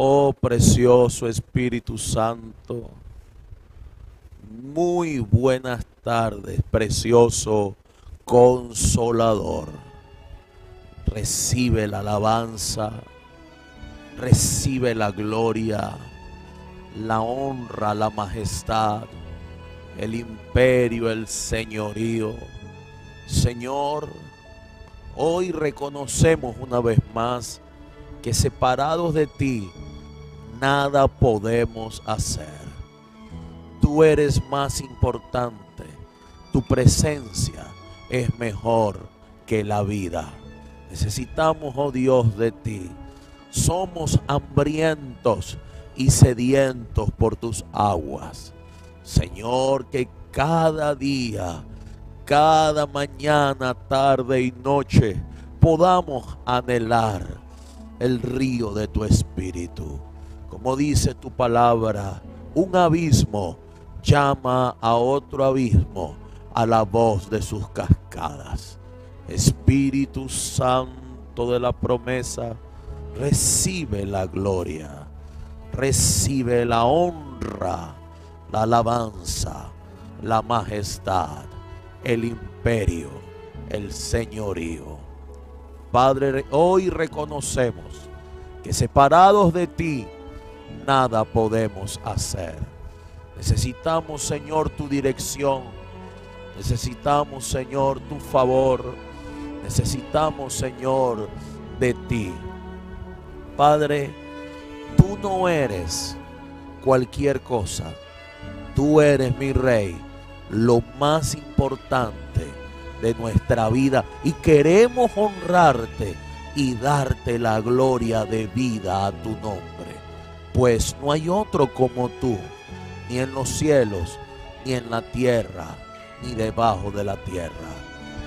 Oh precioso Espíritu Santo. Muy buenas tardes, precioso consolador. Recibe la alabanza, recibe la gloria, la honra, la majestad, el imperio, el señorío. Señor, hoy reconocemos una vez más que separados de ti nada podemos hacer. Tú eres más importante. Tu presencia es mejor que la vida. Necesitamos, oh Dios, de ti. Somos hambrientos y sedientos por tus aguas. Señor, que cada día, cada mañana, tarde y noche podamos anhelar el río de tu espíritu. Como dice tu palabra, un abismo llama a otro abismo a la voz de sus cascadas. Espíritu Santo de la promesa, recibe la gloria, recibe la honra, la alabanza, la majestad, el imperio, el señorío. Padre, hoy reconocemos que separados de ti, nada podemos hacer. Necesitamos, Señor, tu dirección. Necesitamos, Señor, tu favor. Necesitamos, Señor, de ti. Padre, tú no eres cualquier cosa. Tú eres mi rey, lo más importante de nuestra vida. Y queremos honrarte y darte la gloria de vida a tu nombre. Pues no hay otro como tú ni en los cielos, ni en la tierra, ni debajo de la tierra.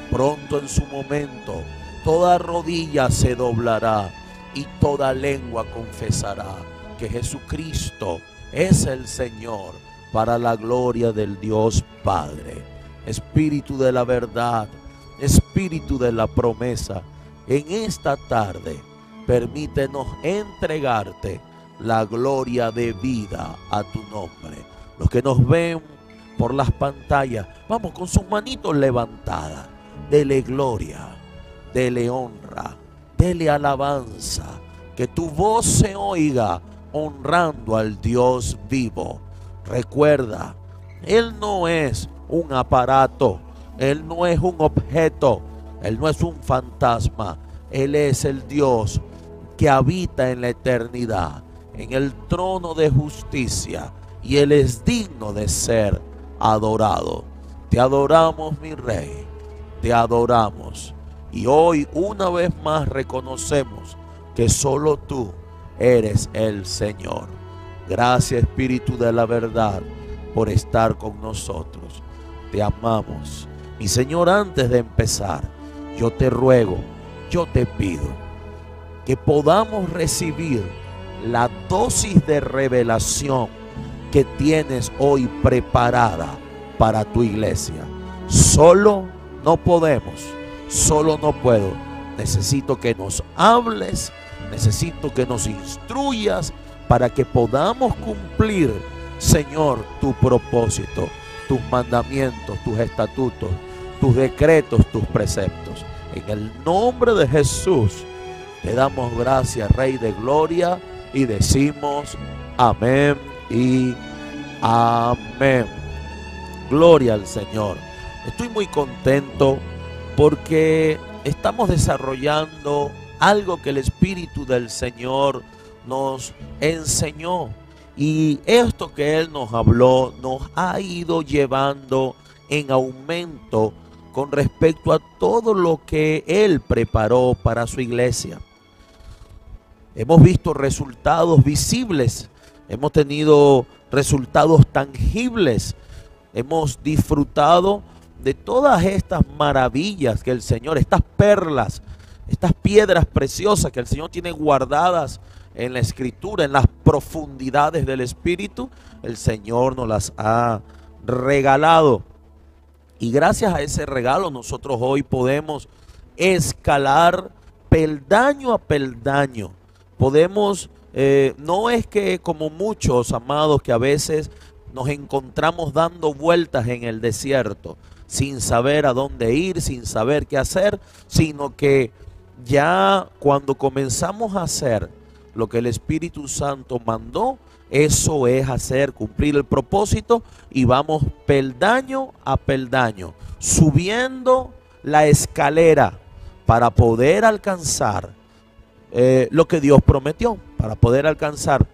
Pronto en su momento, toda rodilla se doblará y toda lengua confesará que Jesucristo es el Señor para la gloria del Dios Padre. Espíritu de la verdad, Espíritu de la promesa, en esta tarde permítenos entregarte la gloria de vida a tu nombre los que nos ven por las pantallas, vamos con sus manitos levantadas. Dele gloria, dele honra, dele alabanza. Que tu voz se oiga honrando al Dios vivo. Recuerda, Él no es un aparato, Él no es un objeto, Él no es un fantasma, Él es el Dios que habita en la eternidad, en el trono de justicia y Él es digno de ser adorado. Te adoramos, mi Rey, te adoramos. Y hoy una vez más reconocemos que solo tú eres el Señor. Gracias Espíritu de la verdad por estar con nosotros. Te amamos. Mi Señor, antes de empezar, yo te ruego, yo te pido que podamos recibir la dosis de revelación que tienes hoy preparada para tu iglesia. Solo no podemos, solo no puedo. Necesito que nos hables, necesito que nos instruyas para que podamos cumplir, Señor, tu propósito, tus mandamientos, tus estatutos, tus decretos, tus preceptos. En el nombre de Jesús te damos gracias, Rey de Gloria, y decimos amén y amén. Gloria al Señor. Estoy muy contento porque estamos desarrollando algo que el Espíritu del Señor nos enseñó. Y esto que Él nos habló nos ha ido llevando en aumento con respecto a todo lo que Él preparó para su iglesia. Hemos visto resultados visibles hemos tenido resultados tangibles, hemos disfrutado de todas estas maravillas que el Señor, estas perlas, estas piedras preciosas que el Señor tiene guardadas en la escritura, en las profundidades del Espíritu, el Señor nos las ha regalado. Y gracias a ese regalo nosotros hoy podemos escalar peldaño a peldaño. Podemos eh, no es que como muchos amados que a veces nos encontramos dando vueltas en el desierto sin saber a dónde ir, sin saber qué hacer, sino que ya cuando comenzamos a hacer lo que el Espíritu Santo mandó, eso es hacer, cumplir el propósito y vamos peldaño a peldaño, subiendo la escalera para poder alcanzar eh, lo que Dios prometió, para poder alcanzar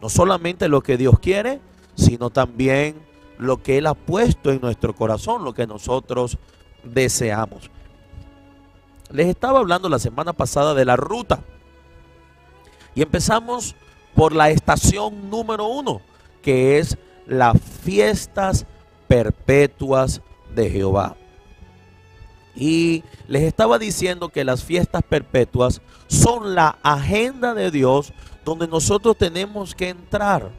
no solamente lo que Dios quiere, sino también lo que Él ha puesto en nuestro corazón, lo que nosotros deseamos. Les estaba hablando la semana pasada de la ruta y empezamos por la estación número uno, que es las fiestas perpetuas de Jehová. Y les estaba diciendo que las fiestas perpetuas son la agenda de Dios donde nosotros tenemos que entrar.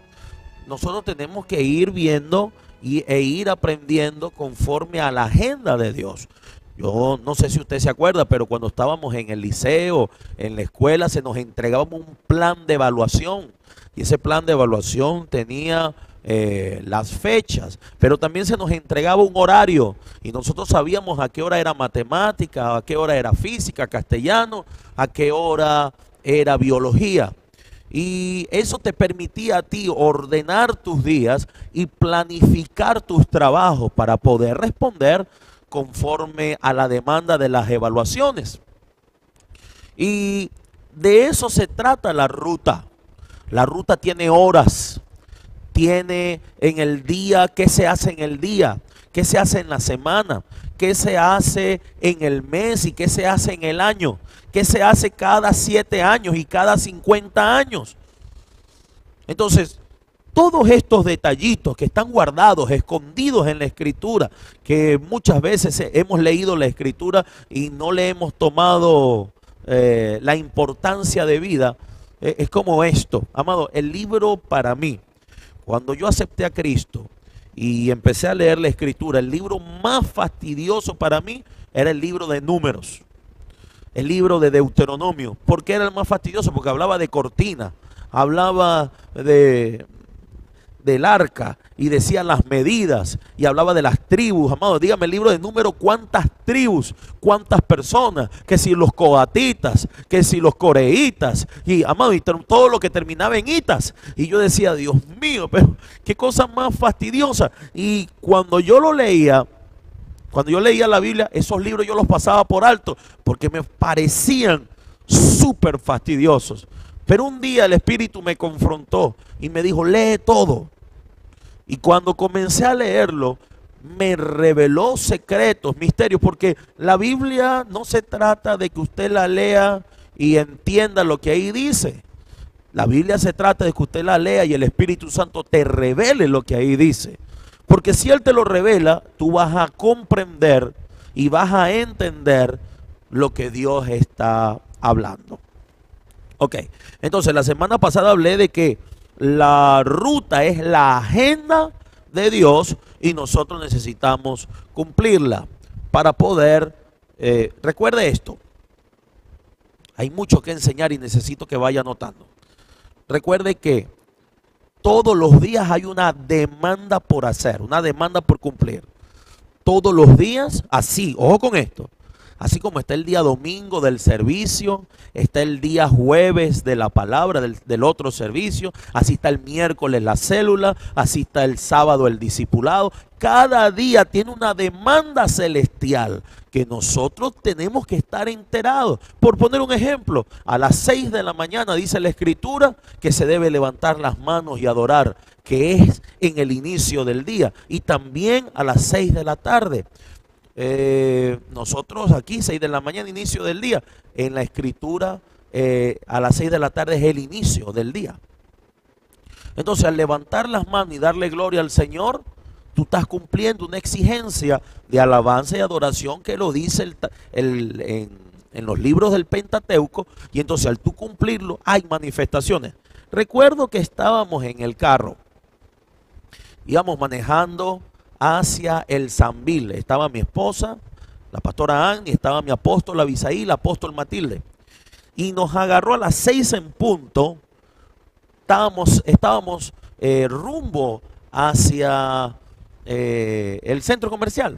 Nosotros tenemos que ir viendo y, e ir aprendiendo conforme a la agenda de Dios. Yo no sé si usted se acuerda, pero cuando estábamos en el liceo, en la escuela, se nos entregaba un plan de evaluación. Y ese plan de evaluación tenía eh, las fechas, pero también se nos entregaba un horario y nosotros sabíamos a qué hora era matemática, a qué hora era física, castellano, a qué hora era biología. Y eso te permitía a ti ordenar tus días y planificar tus trabajos para poder responder conforme a la demanda de las evaluaciones. Y de eso se trata la ruta. La ruta tiene horas, tiene en el día, qué se hace en el día, qué se hace en la semana, qué se hace en el mes y qué se hace en el año, qué se hace cada siete años y cada 50 años. Entonces, todos estos detallitos que están guardados, escondidos en la escritura, que muchas veces hemos leído la escritura y no le hemos tomado eh, la importancia de vida, eh, es como esto. Amado, el libro para mí, cuando yo acepté a Cristo y empecé a leer la escritura, el libro más fastidioso para mí era el libro de números, el libro de Deuteronomio. ¿Por qué era el más fastidioso? Porque hablaba de cortina, hablaba de, del arca y decía las medidas y hablaba de las tribus. Amado, dígame el libro de número cuántas tribus, cuántas personas, que si los coatitas, que si los coreitas y amado, y todo lo que terminaba en itas. Y yo decía, Dios mío, pero qué cosa más fastidiosa. Y cuando yo lo leía, cuando yo leía la Biblia, esos libros yo los pasaba por alto porque me parecían súper fastidiosos. Pero un día el Espíritu me confrontó y me dijo, lee todo. Y cuando comencé a leerlo, me reveló secretos, misterios, porque la Biblia no se trata de que usted la lea y entienda lo que ahí dice. La Biblia se trata de que usted la lea y el Espíritu Santo te revele lo que ahí dice. Porque si Él te lo revela, tú vas a comprender y vas a entender lo que Dios está hablando. Ok, entonces la semana pasada hablé de que la ruta es la agenda de Dios y nosotros necesitamos cumplirla para poder, eh, recuerde esto, hay mucho que enseñar y necesito que vaya anotando. Recuerde que todos los días hay una demanda por hacer, una demanda por cumplir. Todos los días, así, ojo con esto, Así como está el día domingo del servicio, está el día jueves de la palabra del, otro servicio, así está el miércoles la célula, así está el sábado el discipulado. Cada día tiene una demanda celestial que nosotros tenemos que estar enterados. Por poner un ejemplo, a las 6 de la mañana dice la escritura que se debe levantar las manos y adorar, que es en el inicio del día, y también a las 6 de la tarde. Eh, nosotros aquí, 6 de la mañana, inicio del día. En la escritura, eh, a las 6 de la tarde es el inicio del día. Entonces, al levantar las manos y darle gloria al Señor, tú estás cumpliendo una exigencia de alabanza y adoración que lo dice el, en, en los libros del Pentateuco. Y entonces, al tú cumplirlo, hay manifestaciones. Recuerdo que estábamos en el carro. Íbamos manejando hacia el Zambil. Estaba mi esposa, la pastora Annie, estaba mi apóstol Abisaí, el apóstol Matilde. Y nos agarró a las seis en punto estábamos, estábamos eh, rumbo hacia eh, el centro comercial.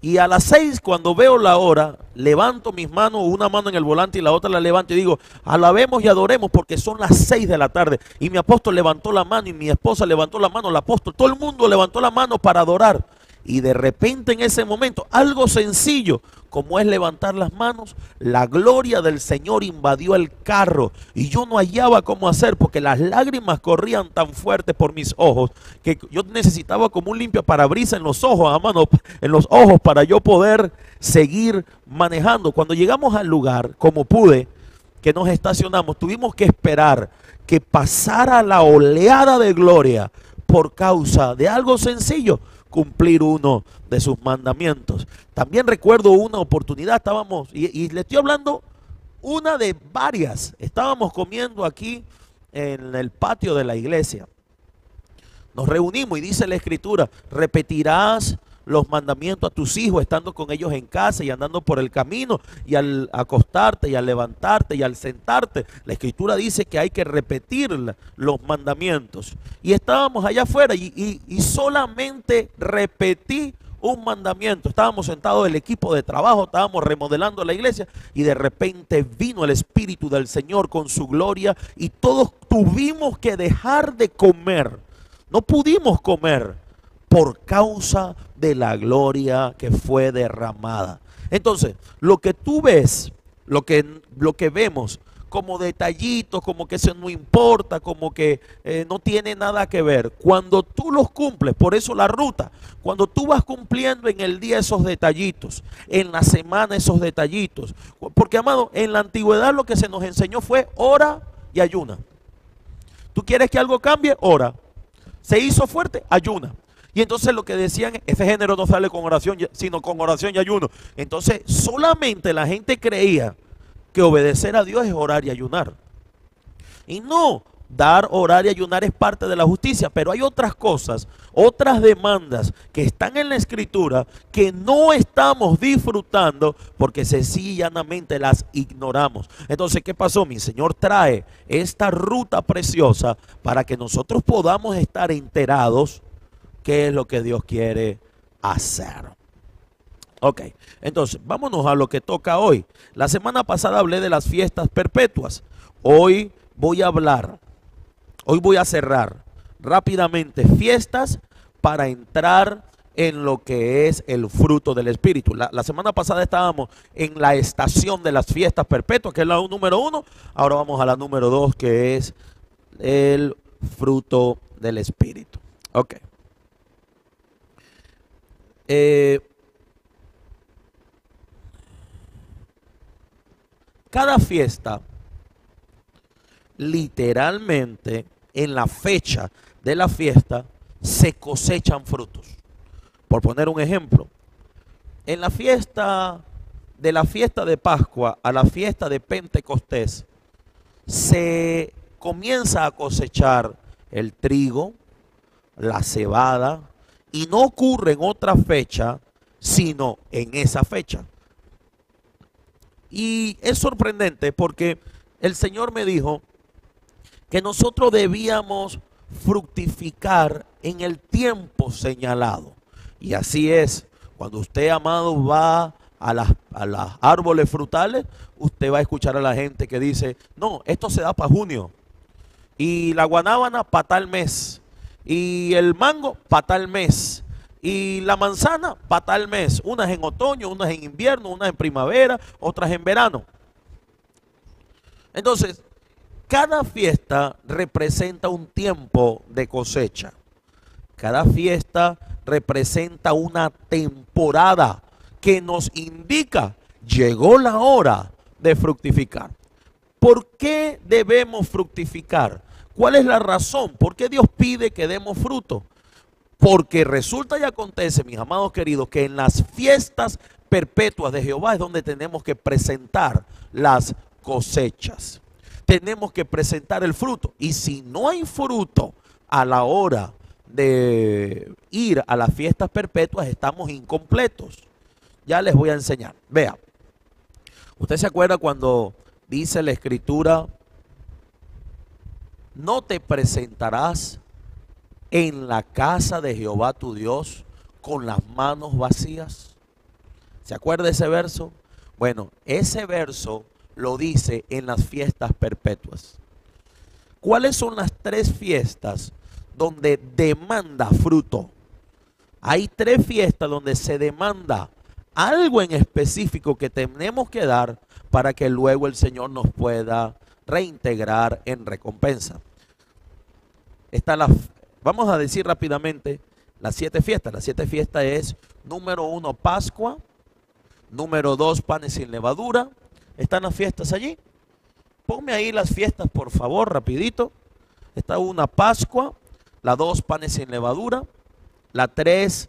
Y a las seis, cuando veo la hora, levanto mis manos, una mano en el volante y la otra la levanto y digo, alabemos y adoremos porque son las seis de la tarde. Y mi apóstol levantó la mano y mi esposa levantó la mano, el apóstol, todo el mundo levantó la mano para adorar. Y de repente en ese momento, algo sencillo como es levantar las manos, la gloria del Señor invadió el carro y yo no hallaba cómo hacer porque las lágrimas corrían tan fuertes por mis ojos que yo necesitaba como un limpio parabrisas en los ojos, a mano, en los ojos para yo poder seguir manejando. Cuando llegamos al lugar, como pude, que nos estacionamos, tuvimos que esperar que pasara la oleada de gloria por causa de algo sencillo cumplir uno de sus mandamientos. También recuerdo una oportunidad, estábamos, y, le estoy hablando una de varias, estábamos comiendo aquí en el patio de la iglesia. Nos reunimos y dice la escritura, repetirás los mandamientos a tus hijos, estando con ellos en casa y andando por el camino, y al acostarte y al levantarte y al sentarte. La escritura dice que hay que repetir los mandamientos. Y estábamos allá afuera y, solamente repetí un mandamiento. Estábamos sentados el equipo de trabajo, estábamos remodelando la iglesia y de repente vino el Espíritu del Señor con su gloria y todos tuvimos que dejar de comer. No pudimos comer por causa de la gloria que fue derramada. Entonces, lo que tú ves, lo que, lo que vemos como detallitos, como que eso no importa, como que eh, no tiene nada que ver. Cuando tú los cumples, por eso la ruta, cuando tú vas cumpliendo en el día esos detallitos, en la semana esos detallitos, porque amado, en la antigüedad lo que se nos enseñó fue hora y ayuna. ¿Tú quieres que algo cambie? Ora. Se hizo fuerte, ayuna. Y entonces lo que decían, ese género no sale con oración, sino con oración y ayuno. Entonces solamente la gente creía que obedecer a Dios es orar y ayunar. Y no, dar, orar y ayunar es parte de la justicia, pero hay otras cosas, otras demandas que están en la escritura que no estamos disfrutando porque sencillamente las ignoramos. Entonces, ¿qué pasó? Mi Señor trae esta ruta preciosa para que nosotros podamos estar enterados qué es lo que Dios quiere hacer. Ok, entonces vámonos a lo que toca hoy. La semana pasada hablé de las fiestas perpetuas. Hoy voy a hablar, hoy voy a cerrar rápidamente fiestas para entrar en lo que es el fruto del Espíritu. La, semana pasada estábamos en la estación de las fiestas perpetuas, que es la número uno. Ahora vamos a la número dos, que es el fruto del Espíritu. Ok. Eh, cada fiesta, literalmente, en la fecha de la fiesta, se cosechan frutos. Por poner un ejemplo, en la fiesta de la fiesta de Pascua a la fiesta de Pentecostés, se comienza a cosechar el trigo, la cebada, y no ocurre en otra fecha, sino en esa fecha. Y es sorprendente porque el Señor me dijo que nosotros debíamos fructificar en el tiempo señalado. Y así es, cuando usted, amado, va a las, a árboles frutales, usted va a escuchar a la gente que dice, no, esto se da para junio. Y la guanábana para tal mes. Y el mango para tal mes. Y la manzana para tal mes. Unas en otoño, unas en invierno, unas en primavera, otras en verano. Entonces, cada fiesta representa un tiempo de cosecha. Cada fiesta representa una temporada que nos indica, llegó la hora de fructificar. ¿Por qué debemos fructificar? ¿Cuál es la razón? ¿Por qué Dios pide que demos fruto? Porque resulta y acontece, mis amados queridos, que en las fiestas perpetuas de Jehová es donde tenemos que presentar las cosechas. Tenemos que presentar el fruto. Y si no hay fruto a la hora de ir a las fiestas perpetuas, estamos incompletos. Ya les voy a enseñar. Vea, usted se acuerda cuando dice la escritura no te presentarás en la casa de Jehová tu Dios con las manos vacías. ¿Se acuerda ese verso? Bueno, ese verso lo dice en las fiestas perpetuas. ¿Cuáles son las tres fiestas donde demanda fruto? Hay tres fiestas donde se demanda algo en específico que tenemos que dar para que luego el Señor nos pueda reintegrar en recompensa. Está la, vamos a decir rápidamente las siete fiestas. Las siete fiestas es número uno Pascua, número dos panes sin levadura. ¿Están las fiestas allí? Ponme ahí las fiestas, por favor, rapidito. Está una Pascua, la dos panes sin levadura, la tres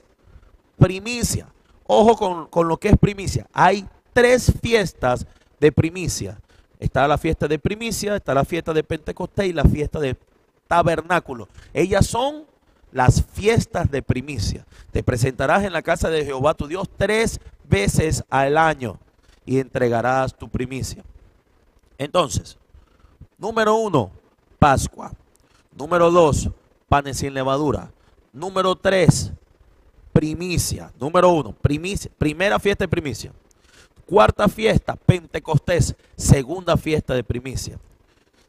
primicia. Ojo con, con lo que es primicia. Hay tres fiestas de primicia. Está la fiesta de primicia, está la fiesta de Pentecostés y la fiesta de tabernáculo. Ellas son las fiestas de primicia. Te presentarás en la casa de Jehová tu Dios tres veces al año y entregarás tu primicia. Entonces, número uno, Pascua. Número dos, panes sin levadura. Número tres, primicia. Número uno, primicia, primera fiesta de primicia. Cuarta fiesta, Pentecostés. Segunda fiesta de primicia.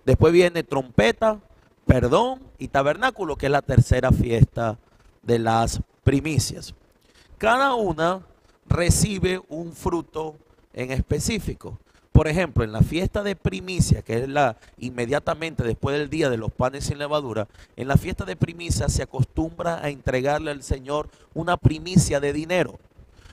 Después viene trompeta, perdón y tabernáculo, que es la tercera fiesta de las primicias. Cada una recibe un fruto en específico. Por ejemplo, en la fiesta de primicia, que es la inmediatamente después del día de los panes sin levadura, en la fiesta de primicia se acostumbra a entregarle al Señor una primicia de dinero.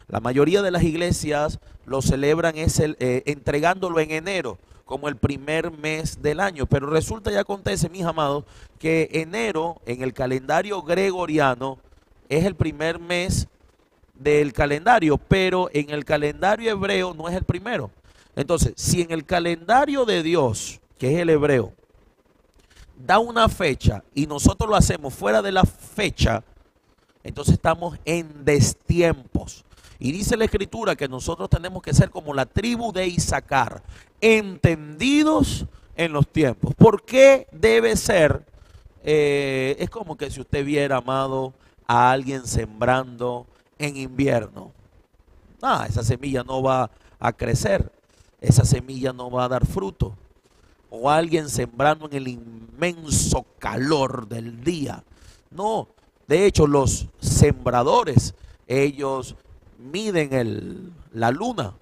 La mayoría de las iglesias lo celebran eh, entregándolo en enero, como el primer mes del año. Pero resulta y acontece, mis amados, que enero en el calendario gregoriano es el primer mes del calendario, pero en el calendario hebreo no es el primero. Entonces, si en el calendario de Dios, que es el hebreo, da una fecha y nosotros lo hacemos fuera de la fecha, entonces estamos en destiempos. Y dice la escritura que nosotros tenemos que ser como la tribu de Isaacar, entendidos en los tiempos. ¿Por qué debe ser? Eh, es como que si usted viera, amado, a alguien sembrando en invierno. Ah, esa semilla no va a crecer, esa semilla no va a dar fruto. O alguien sembrando en el inmenso calor del día. No, de hecho los sembradores, ellos miden el, la luna.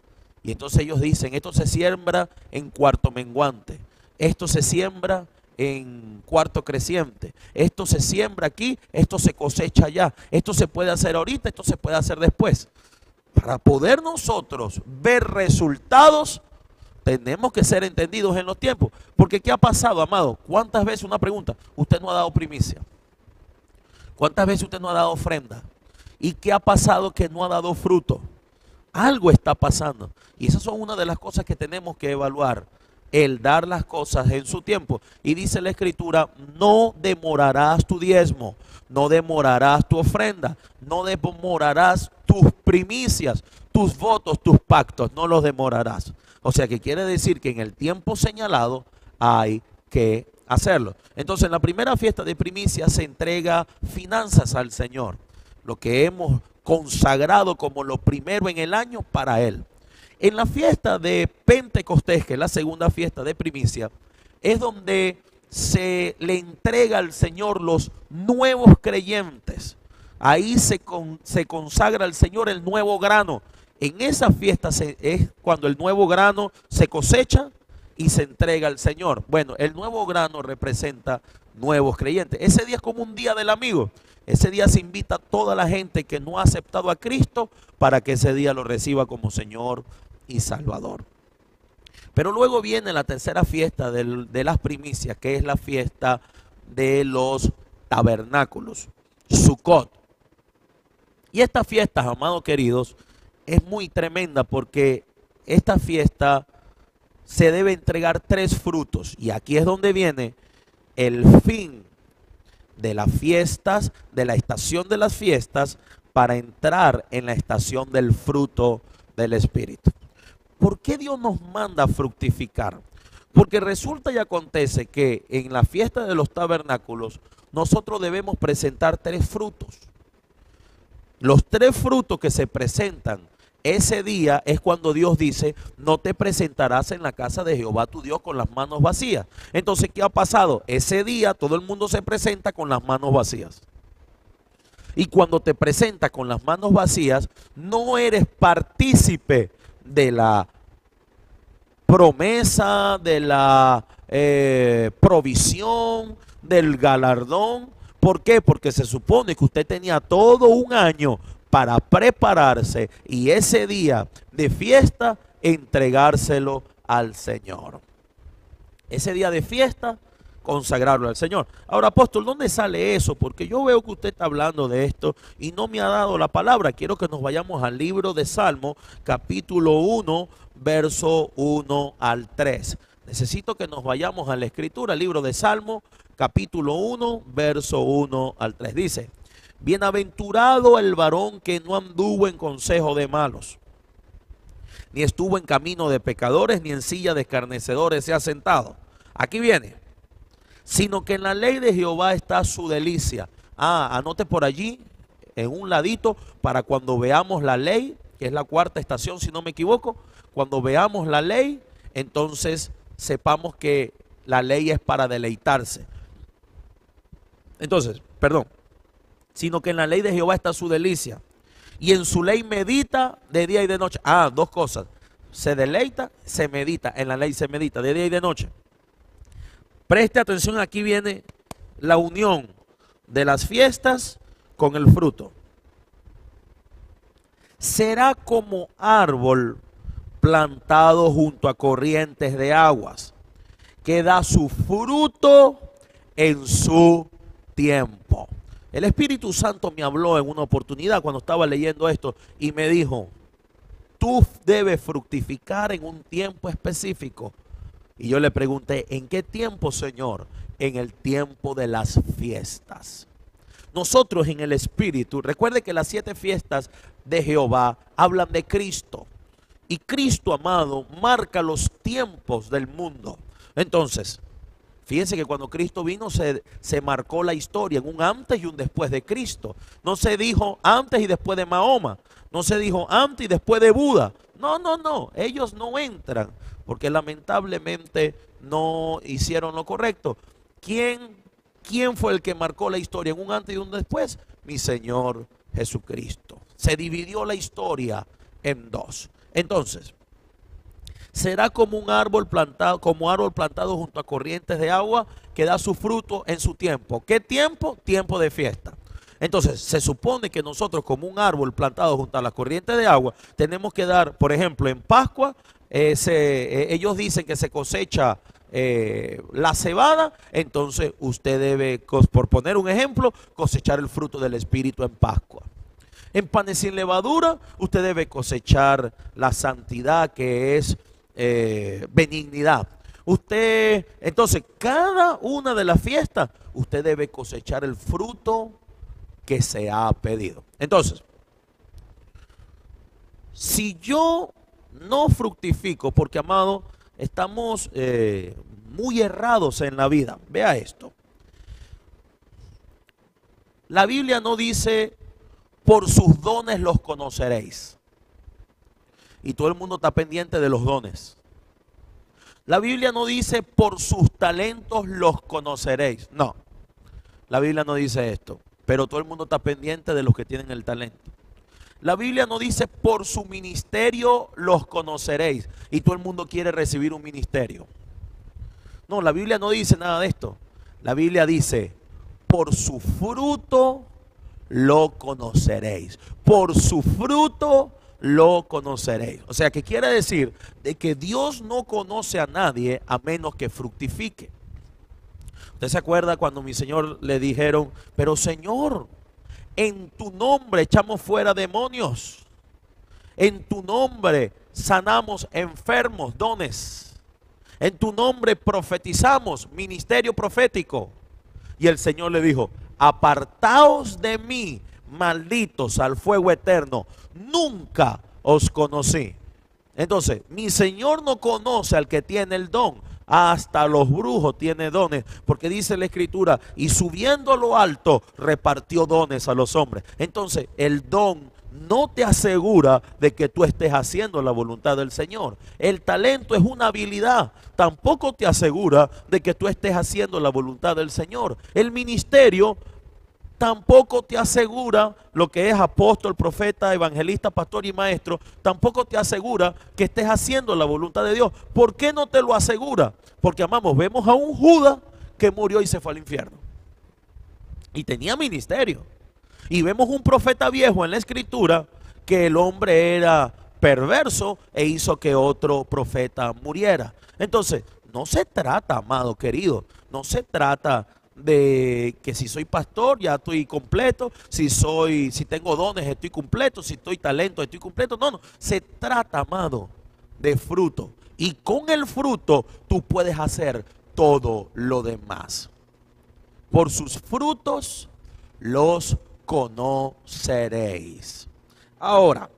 Y entonces ellos dicen, esto se siembra en cuarto menguante, esto se siembra en cuarto creciente, esto se siembra aquí, esto se cosecha allá, esto se puede hacer ahorita, esto se puede hacer después. Para poder nosotros ver resultados, tenemos que ser entendidos en los tiempos. Porque ¿qué ha pasado, amado? ¿Cuántas veces, una pregunta, usted no ha dado primicia? ¿Cuántas veces usted no ha dado ofrenda? ¿Y qué ha pasado que no ha dado fruto? Algo está pasando. Y esas son una de las cosas que tenemos que evaluar. El dar las cosas en su tiempo. Y dice la escritura, no demorarás tu diezmo, no demorarás tu ofrenda, no demorarás tus primicias, tus votos, tus pactos, no los demorarás. O sea que quiere decir que en el tiempo señalado hay que hacerlo. Entonces en la primera fiesta de primicias se entrega finanzas al Señor lo que hemos consagrado como lo primero en el año para Él. En la fiesta de Pentecostés, que es la segunda fiesta de primicia, es donde se le entrega al Señor los nuevos creyentes. Ahí se, se consagra al Señor el nuevo grano. En esa fiesta es cuando el nuevo grano se cosecha y se entrega al Señor. Bueno, el nuevo grano representa nuevos creyentes. Ese día es como un día del amigo. Ese día se invita a toda la gente que no ha aceptado a Cristo para que ese día lo reciba como Señor y Salvador. Pero luego viene la tercera fiesta de las primicias, que es la fiesta de los tabernáculos, Sukkot. Y esta fiesta, amados queridos, es muy tremenda porque esta fiesta se debe entregar tres frutos. Y aquí es donde viene el fin de las fiestas, de la estación de las fiestas, para entrar en la estación del fruto del Espíritu. ¿Por qué Dios nos manda a fructificar? Porque resulta y acontece que en la fiesta de los tabernáculos nosotros debemos presentar tres frutos. Los tres frutos que se presentan ese día es cuando Dios dice, no te presentarás en la casa de Jehová tu Dios con las manos vacías. Entonces, ¿qué ha pasado? Ese día todo el mundo se presenta con las manos vacías. Y cuando te presenta con las manos vacías, no eres partícipe de la promesa, de la eh, provisión, del galardón. ¿Por qué? Porque se supone que usted tenía todo un año para prepararse y ese día de fiesta entregárselo al Señor. Ese día de fiesta, consagrarlo al Señor. Ahora, apóstol, ¿dónde sale eso? Porque yo veo que usted está hablando de esto y no me ha dado la palabra. Quiero que nos vayamos al libro de Salmo, capítulo 1, verso 1 al 3. Necesito que nos vayamos a la escritura, libro de Salmo, capítulo 1, verso 1 al 3. Dice, Bienaventurado el varón que no anduvo en consejo de malos, ni estuvo en camino de pecadores, ni en silla de escarnecedores se ha sentado. Aquí viene. Sino que en la ley de Jehová está su delicia. Ah, anote por allí, en un ladito, para cuando veamos la ley, que es la cuarta estación, si no me equivoco, cuando veamos la ley, entonces sepamos que la ley es para deleitarse. Entonces, perdón, sino que en la ley de Jehová está su delicia. Y en su ley medita de día y de noche. Ah, dos cosas. Se deleita, se medita. En la ley se medita de día y de noche. Preste atención, aquí viene la unión de las fiestas con el fruto. Será como árbol plantado junto a corrientes de aguas, que da su fruto en su tiempo. El Espíritu Santo me habló en una oportunidad cuando estaba leyendo esto y me dijo, tú debes fructificar en un tiempo específico. Y yo le pregunté, ¿en qué tiempo, Señor? En el tiempo de las fiestas. Nosotros en el Espíritu, recuerde que las siete fiestas de Jehová hablan de Cristo. Y Cristo, amado, marca los tiempos del mundo. Entonces, Fíjense que cuando Cristo vino se, se, marcó la historia en un antes y un después de Cristo. No se dijo antes y después de Mahoma. No se dijo antes y después de Buda. No, no, no. Ellos no entran porque lamentablemente no hicieron lo correcto. ¿Quién, quién fue el que marcó la historia en un antes y un después? Mi Señor Jesucristo. Se dividió la historia en dos. Entonces, será como un árbol plantado, como árbol plantado junto a corrientes de agua que da su fruto en su tiempo. ¿Qué tiempo? Tiempo de fiesta. Entonces, se supone que nosotros como un árbol plantado junto a las corrientes de agua, tenemos que dar, por ejemplo, en Pascua, eh, eh, ellos dicen que se cosecha eh, la cebada, entonces usted debe, por poner un ejemplo, cosechar el fruto del Espíritu en Pascua. En panes sin levadura, usted debe cosechar la santidad que es eh, benignidad. Usted, entonces, cada una de las fiestas, usted debe cosechar el fruto que se ha pedido. Entonces, si yo no fructifico, porque amado, estamos eh, muy errados en la vida. Vea esto. La Biblia no dice, por sus dones los conoceréis y todo el mundo está pendiente de los dones. La Biblia no dice por sus talentos los conoceréis. No, la Biblia no dice esto. Pero todo el mundo está pendiente de los que tienen el talento. La Biblia no dice por su ministerio los conoceréis. Y todo el mundo quiere recibir un ministerio. No, la Biblia no dice nada de esto. La Biblia dice, por su fruto lo conoceréis. Por su fruto lo conoceréis. O sea, que quiere decir de que Dios no conoce a nadie a menos que fructifique. Usted se acuerda cuando mi Señor le dijeron, pero Señor, en tu nombre echamos fuera demonios. En tu nombre sanamos enfermos, dones. En tu nombre profetizamos, ministerio profético. Y el Señor le dijo, apartaos de mí, malditos al fuego eterno, nunca os conocí. Entonces, mi Señor no conoce al que tiene el don, Hasta los brujos tiene dones, porque dice la escritura, y subiendo a lo alto repartió dones a los hombres. Entonces, el don no te asegura de que tú estés haciendo la voluntad del Señor. El talento es una habilidad, tampoco te asegura de que tú estés haciendo la voluntad del Señor. El ministerio tampoco te asegura lo que es apóstol, profeta, evangelista, pastor y maestro, tampoco te asegura que estés haciendo la voluntad de Dios. ¿Por qué no te lo asegura? Porque amamos, vemos a un Judas que murió y se fue al infierno. Y tenía ministerio. Y vemos un profeta viejo en la escritura que el hombre era perverso e hizo que otro profeta muriera. Entonces, no se trata, amado querido, no se trata de que si soy pastor ya estoy completo, si soy si tengo dones estoy completo, si estoy talento estoy completo. No, no, se trata, amado, de fruto. Y con el fruto tú puedes hacer todo lo demás. Por sus frutos los conoceréis. Ahora,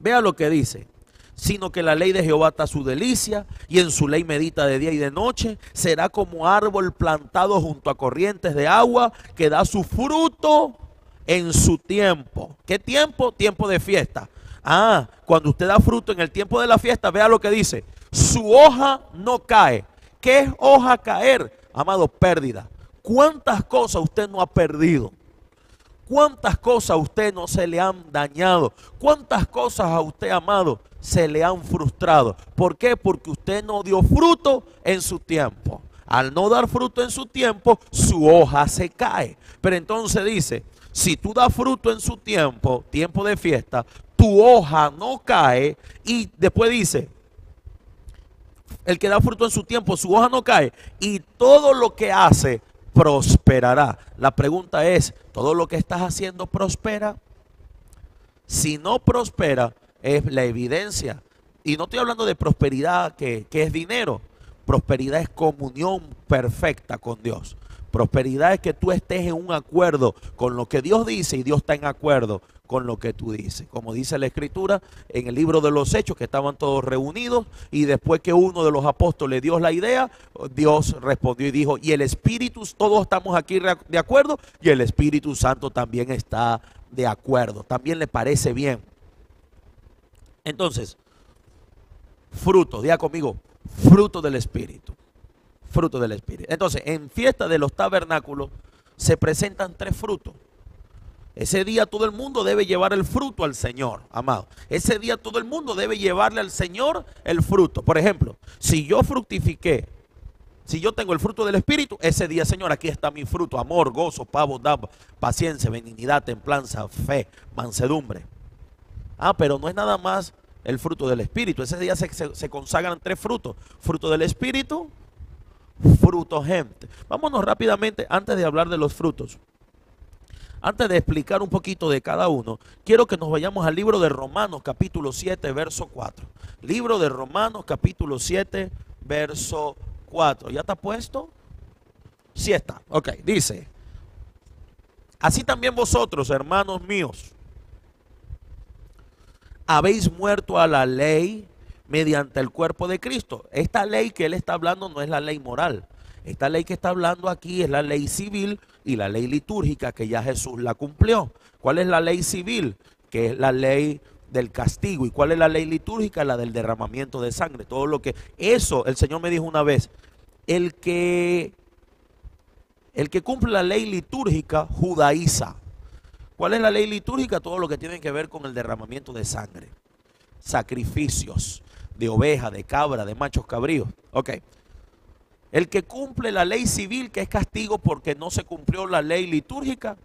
vea lo que dice. Sino que la ley de Jehová está su delicia y en su ley medita de día y de noche. Será como árbol plantado junto a corrientes de agua que da su fruto en su tiempo. ¿Qué tiempo? Tiempo de fiesta. Ah, cuando usted da fruto en el tiempo de la fiesta, vea lo que dice. Su hoja no cae. ¿Qué es hoja caer? Amado, pérdida. ¿Cuántas cosas usted no ha perdido? ¿Cuántas cosas a usted no se le han dañado? ¿Cuántas cosas a usted, amado, se le han frustrado? ¿Por qué? Porque usted no dio fruto en su tiempo. Al no dar fruto en su tiempo, su hoja se cae. Pero entonces dice, si tú das fruto en su tiempo, tiempo de fiesta, tu hoja no cae. Y después dice, el que da fruto en su tiempo, su hoja no cae. Y todo lo que hace prosperará. La pregunta es, ¿todo lo que estás haciendo prospera? Si no prospera, es la evidencia. Y no estoy hablando de prosperidad que, que es dinero. Prosperidad es comunión perfecta con Dios. Prosperidad es que tú estés en un acuerdo con lo que Dios dice y Dios está en acuerdo con lo que tú dices. Como dice la escritura en el libro de los hechos, que estaban todos reunidos y después que uno de los apóstoles dio la idea, Dios respondió y dijo, y el Espíritu, todos estamos aquí de acuerdo y el Espíritu Santo también está de acuerdo, también le parece bien. Entonces, fruto, diga conmigo, fruto del Espíritu, fruto del Espíritu. Entonces, en fiesta de los tabernáculos se presentan tres frutos. Ese día todo el mundo debe llevar el fruto al Señor, amado. Ese día todo el mundo debe llevarle al Señor el fruto. Por ejemplo, si yo fructifiqué, si yo tengo el fruto del Espíritu, ese día, Señor, aquí está mi fruto, amor, gozo, pavo, paciencia, benignidad, templanza, fe, mansedumbre. Ah, pero no es nada más el fruto del Espíritu. Ese día se, se consagran tres frutos. Fruto del Espíritu, fruto gente. Vámonos rápidamente antes de hablar de los frutos. Antes de explicar un poquito de cada uno, quiero que nos vayamos al libro de Romanos capítulo 7, verso 4. Libro de Romanos capítulo 7, verso 4. ¿Ya está puesto? Sí está. Ok, dice. Así también vosotros, hermanos míos, habéis muerto a la ley mediante el cuerpo de Cristo. Esta ley que él está hablando no es la ley moral. Esta ley que está hablando aquí es la ley civil y la ley litúrgica que ya Jesús la cumplió. ¿Cuál es la ley civil? Que es la ley del castigo. ¿Y cuál es la ley litúrgica? La del derramamiento de sangre. Todo lo que... Eso, el Señor me dijo una vez, el que... El que cumple la ley litúrgica judaiza. ¿Cuál es la ley litúrgica? Todo lo que tiene que ver con el derramamiento de sangre. Sacrificios de oveja, de cabra, de machos cabríos. Ok. El que cumple la ley civil, que es castigo porque no se cumplió la ley litúrgica,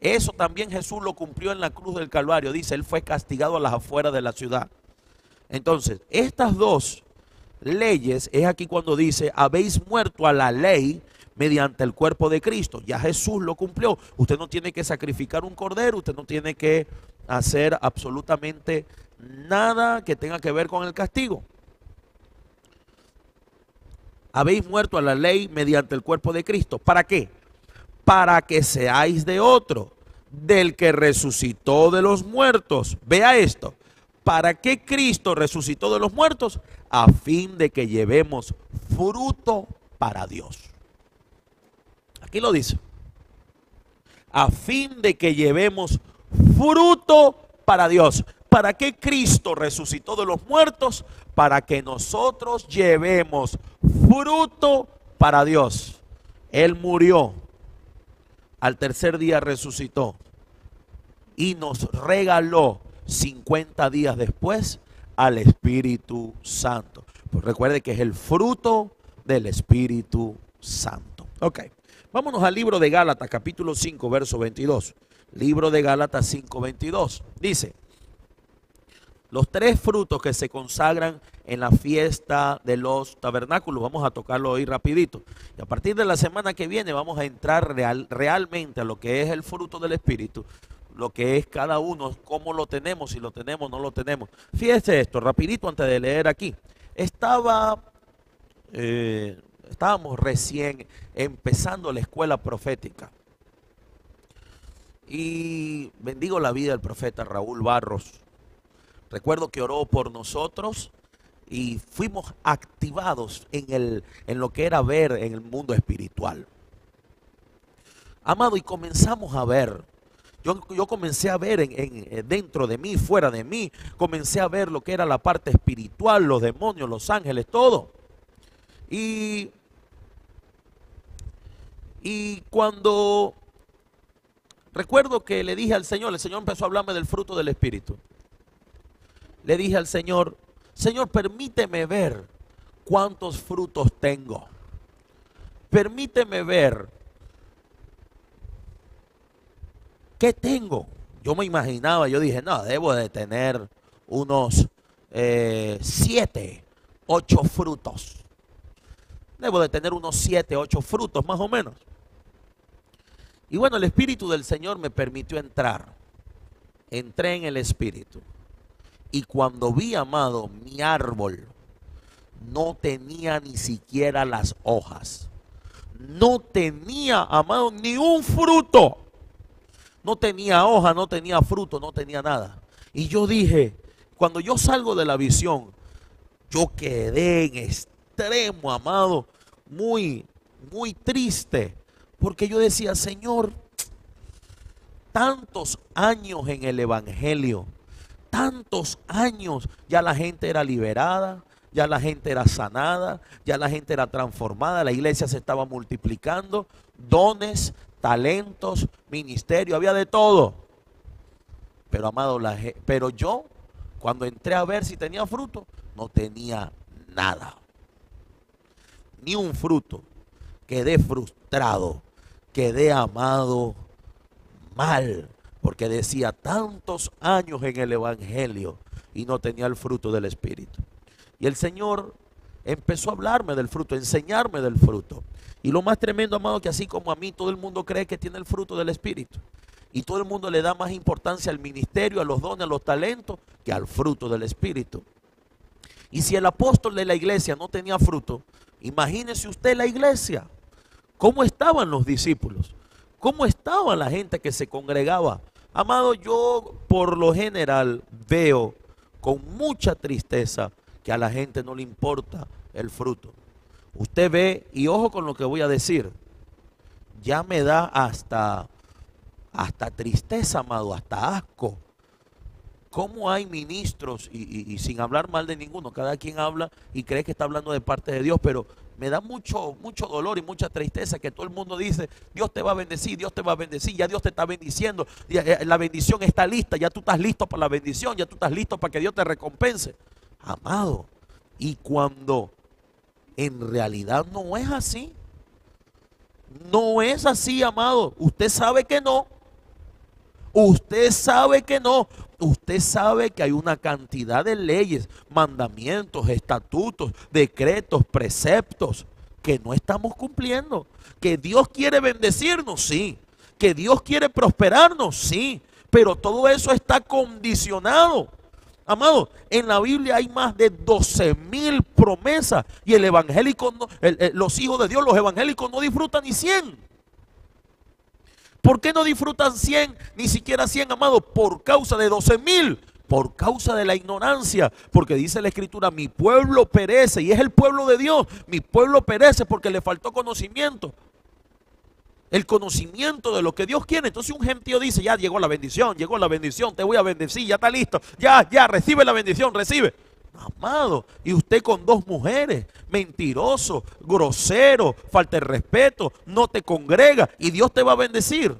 eso también Jesús lo cumplió en la cruz del Calvario. Dice, Él fue castigado a las afueras de la ciudad. Entonces, estas dos leyes es aquí cuando dice, habéis muerto a la ley mediante el cuerpo de Cristo. Ya Jesús lo cumplió. Usted no tiene que sacrificar un cordero, usted no tiene que hacer absolutamente nada que tenga que ver con el castigo habéis muerto a la ley mediante el cuerpo de Cristo. ¿Para qué? Para que seáis de otro, del que resucitó de los muertos. Vea esto. ¿Para qué Cristo resucitó de los muertos? A fin de que llevemos fruto para Dios. Aquí lo dice. A fin de que llevemos fruto para Dios. ¿Para qué Cristo resucitó de los muertos? Para que nosotros llevemos fruto para Dios. Él murió. Al tercer día resucitó. Y nos regaló 50 días después al Espíritu Santo. Pues recuerde que es el fruto del Espíritu Santo. Ok, vámonos al libro de Gálatas, capítulo 5, verso 22. Libro de Gálatas 5, 22. Dice, los tres frutos que se consagran en la fiesta de los tabernáculos. Vamos a tocarlo hoy rapidito. Y a partir de la semana que viene vamos a entrar real, realmente a lo que es el fruto del Espíritu lo que es cada uno, cómo lo tenemos, si lo tenemos, no lo tenemos. Fíjese esto, rapidito antes de leer aquí. Estaba, eh, estábamos recién empezando la escuela profética. Y bendigo la vida del profeta Raúl Barros. Recuerdo que oró por nosotros y fuimos activados en, el, en lo que era ver en el mundo espiritual. Amado, y comenzamos a ver yo, comencé a ver en, eh, dentro de mí, fuera de mí, comencé a ver lo que era la parte espiritual, los demonios, los ángeles, todo. Y, y cuando recuerdo que le dije al Señor, el Señor empezó a hablarme del fruto del Espíritu. Le dije al Señor, Señor, permíteme ver cuántos frutos tengo. Permíteme ver ¿Qué tengo? Yo me imaginaba, yo dije, no, debo de tener unos eh, siete, ocho frutos. Debo de tener unos siete, ocho frutos más o menos. Y bueno, el Espíritu del Señor me permitió entrar. Entré en el Espíritu. Y cuando vi, amado, mi árbol no tenía ni siquiera las hojas. No tenía, amado, ni un fruto. No tenía hoja, no tenía fruto, no tenía nada. Y yo dije, cuando yo salgo de la visión, yo quedé en extremo, amado, muy, muy triste. Porque yo decía, Señor, tantos años en el Evangelio, tantos años, ya la gente era liberada, ya la gente era sanada, ya la gente era transformada, la iglesia se estaba multiplicando, dones, talentos, ministerio, había de todo. Pero amado, la, pero yo cuando entré a ver si tenía fruto, no tenía nada. Ni un fruto. Quedé frustrado, quedé amado mal, porque decía tantos años en el Evangelio y no tenía el fruto del Espíritu. Y el Señor empezó a hablarme del fruto, a enseñarme del fruto. Y lo más tremendo, amado, que así como a mí, todo el mundo cree que tiene el fruto del Espíritu. Y todo el mundo le da más importancia al ministerio, a los dones, a los talentos, que al fruto del Espíritu. Y si el apóstol de la iglesia no tenía fruto, imagínese usted la iglesia. ¿Cómo estaban los discípulos? ¿Cómo estaba la gente que se congregaba? Amado, yo por lo general veo con mucha tristeza que a la gente no le importa el fruto. Usted ve, y ojo con lo que voy a decir, ya me da hasta, hasta tristeza, amado, hasta asco. ¿Cómo hay ministros, y, sin hablar mal de ninguno, cada quien habla y cree que está hablando de parte de Dios, pero me da mucho, mucho dolor y mucha tristeza que todo el mundo dice, Dios te va a bendecir, Dios te va a bendecir, ya Dios te está bendiciendo, eh, la bendición está lista, ya tú estás listo para la bendición, ya tú estás listo para que Dios te recompense. Amado, y cuando en realidad no es así. No es así, amado. Usted sabe que no. Usted sabe que no. Usted sabe que hay una cantidad de leyes, mandamientos, estatutos, decretos, preceptos que no estamos cumpliendo. Que Dios quiere bendecirnos, sí. Que Dios quiere prosperarnos, sí. Pero todo eso está condicionado Amado, en la Biblia hay más de 12 mil promesas y el evangélico, los hijos de Dios, los evangélicos no disfrutan ni 100. ¿Por qué no disfrutan 100, ni siquiera 100, amado? Por causa de 12 mil por causa de la ignorancia, porque dice la escritura, mi pueblo perece, y es el pueblo de Dios, mi pueblo perece porque le faltó conocimiento. El conocimiento de lo que Dios quiere. Entonces un gentío dice, ya llegó la bendición, llegó la bendición, te voy a bendecir, ya está listo, ya, ya, recibe la bendición, recibe. Amado, y usted con dos mujeres, mentiroso, grosero, falta de respeto, no te congrega y Dios te va a bendecir.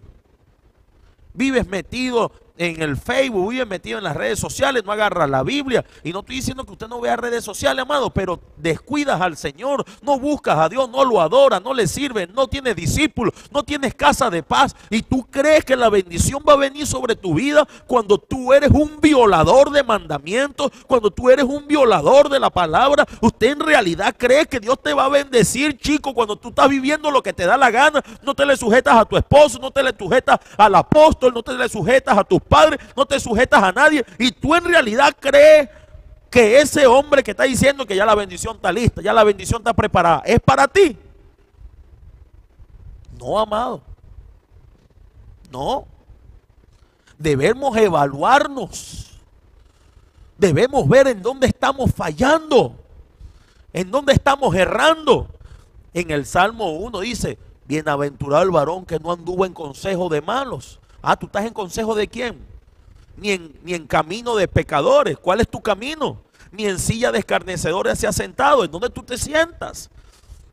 Vives metido en el Facebook, vive metido en las redes sociales, no agarra la Biblia. Y no estoy diciendo que usted no vea redes sociales, amado, pero descuidas al Señor, no buscas a Dios, no lo adoras, no le sirves, no tienes discípulos, no tienes casa de paz. Y tú crees que la bendición va a venir sobre tu vida cuando tú eres un violador de mandamientos, cuando tú eres un violador de la palabra. Usted en realidad cree que Dios te va a bendecir, chico, cuando tú estás viviendo lo que te da la gana. No te le sujetas a tu esposo, no te le sujetas al apóstol, no te le sujetas a tus padre, no te sujetas a nadie y tú en realidad crees que ese hombre que está diciendo que ya la bendición está lista, ya la bendición está preparada, es para ti. No, amado. No. Debemos evaluarnos. Debemos ver en dónde estamos fallando. En dónde estamos errando. En el Salmo 1 dice, bienaventurado el varón que no anduvo en consejo de malos, Ah, tú estás en consejo de quién? Ni en, ni en camino de pecadores. ¿Cuál es tu camino? Ni en silla de escarnecedores se ha sentado. ¿En dónde tú te sientas?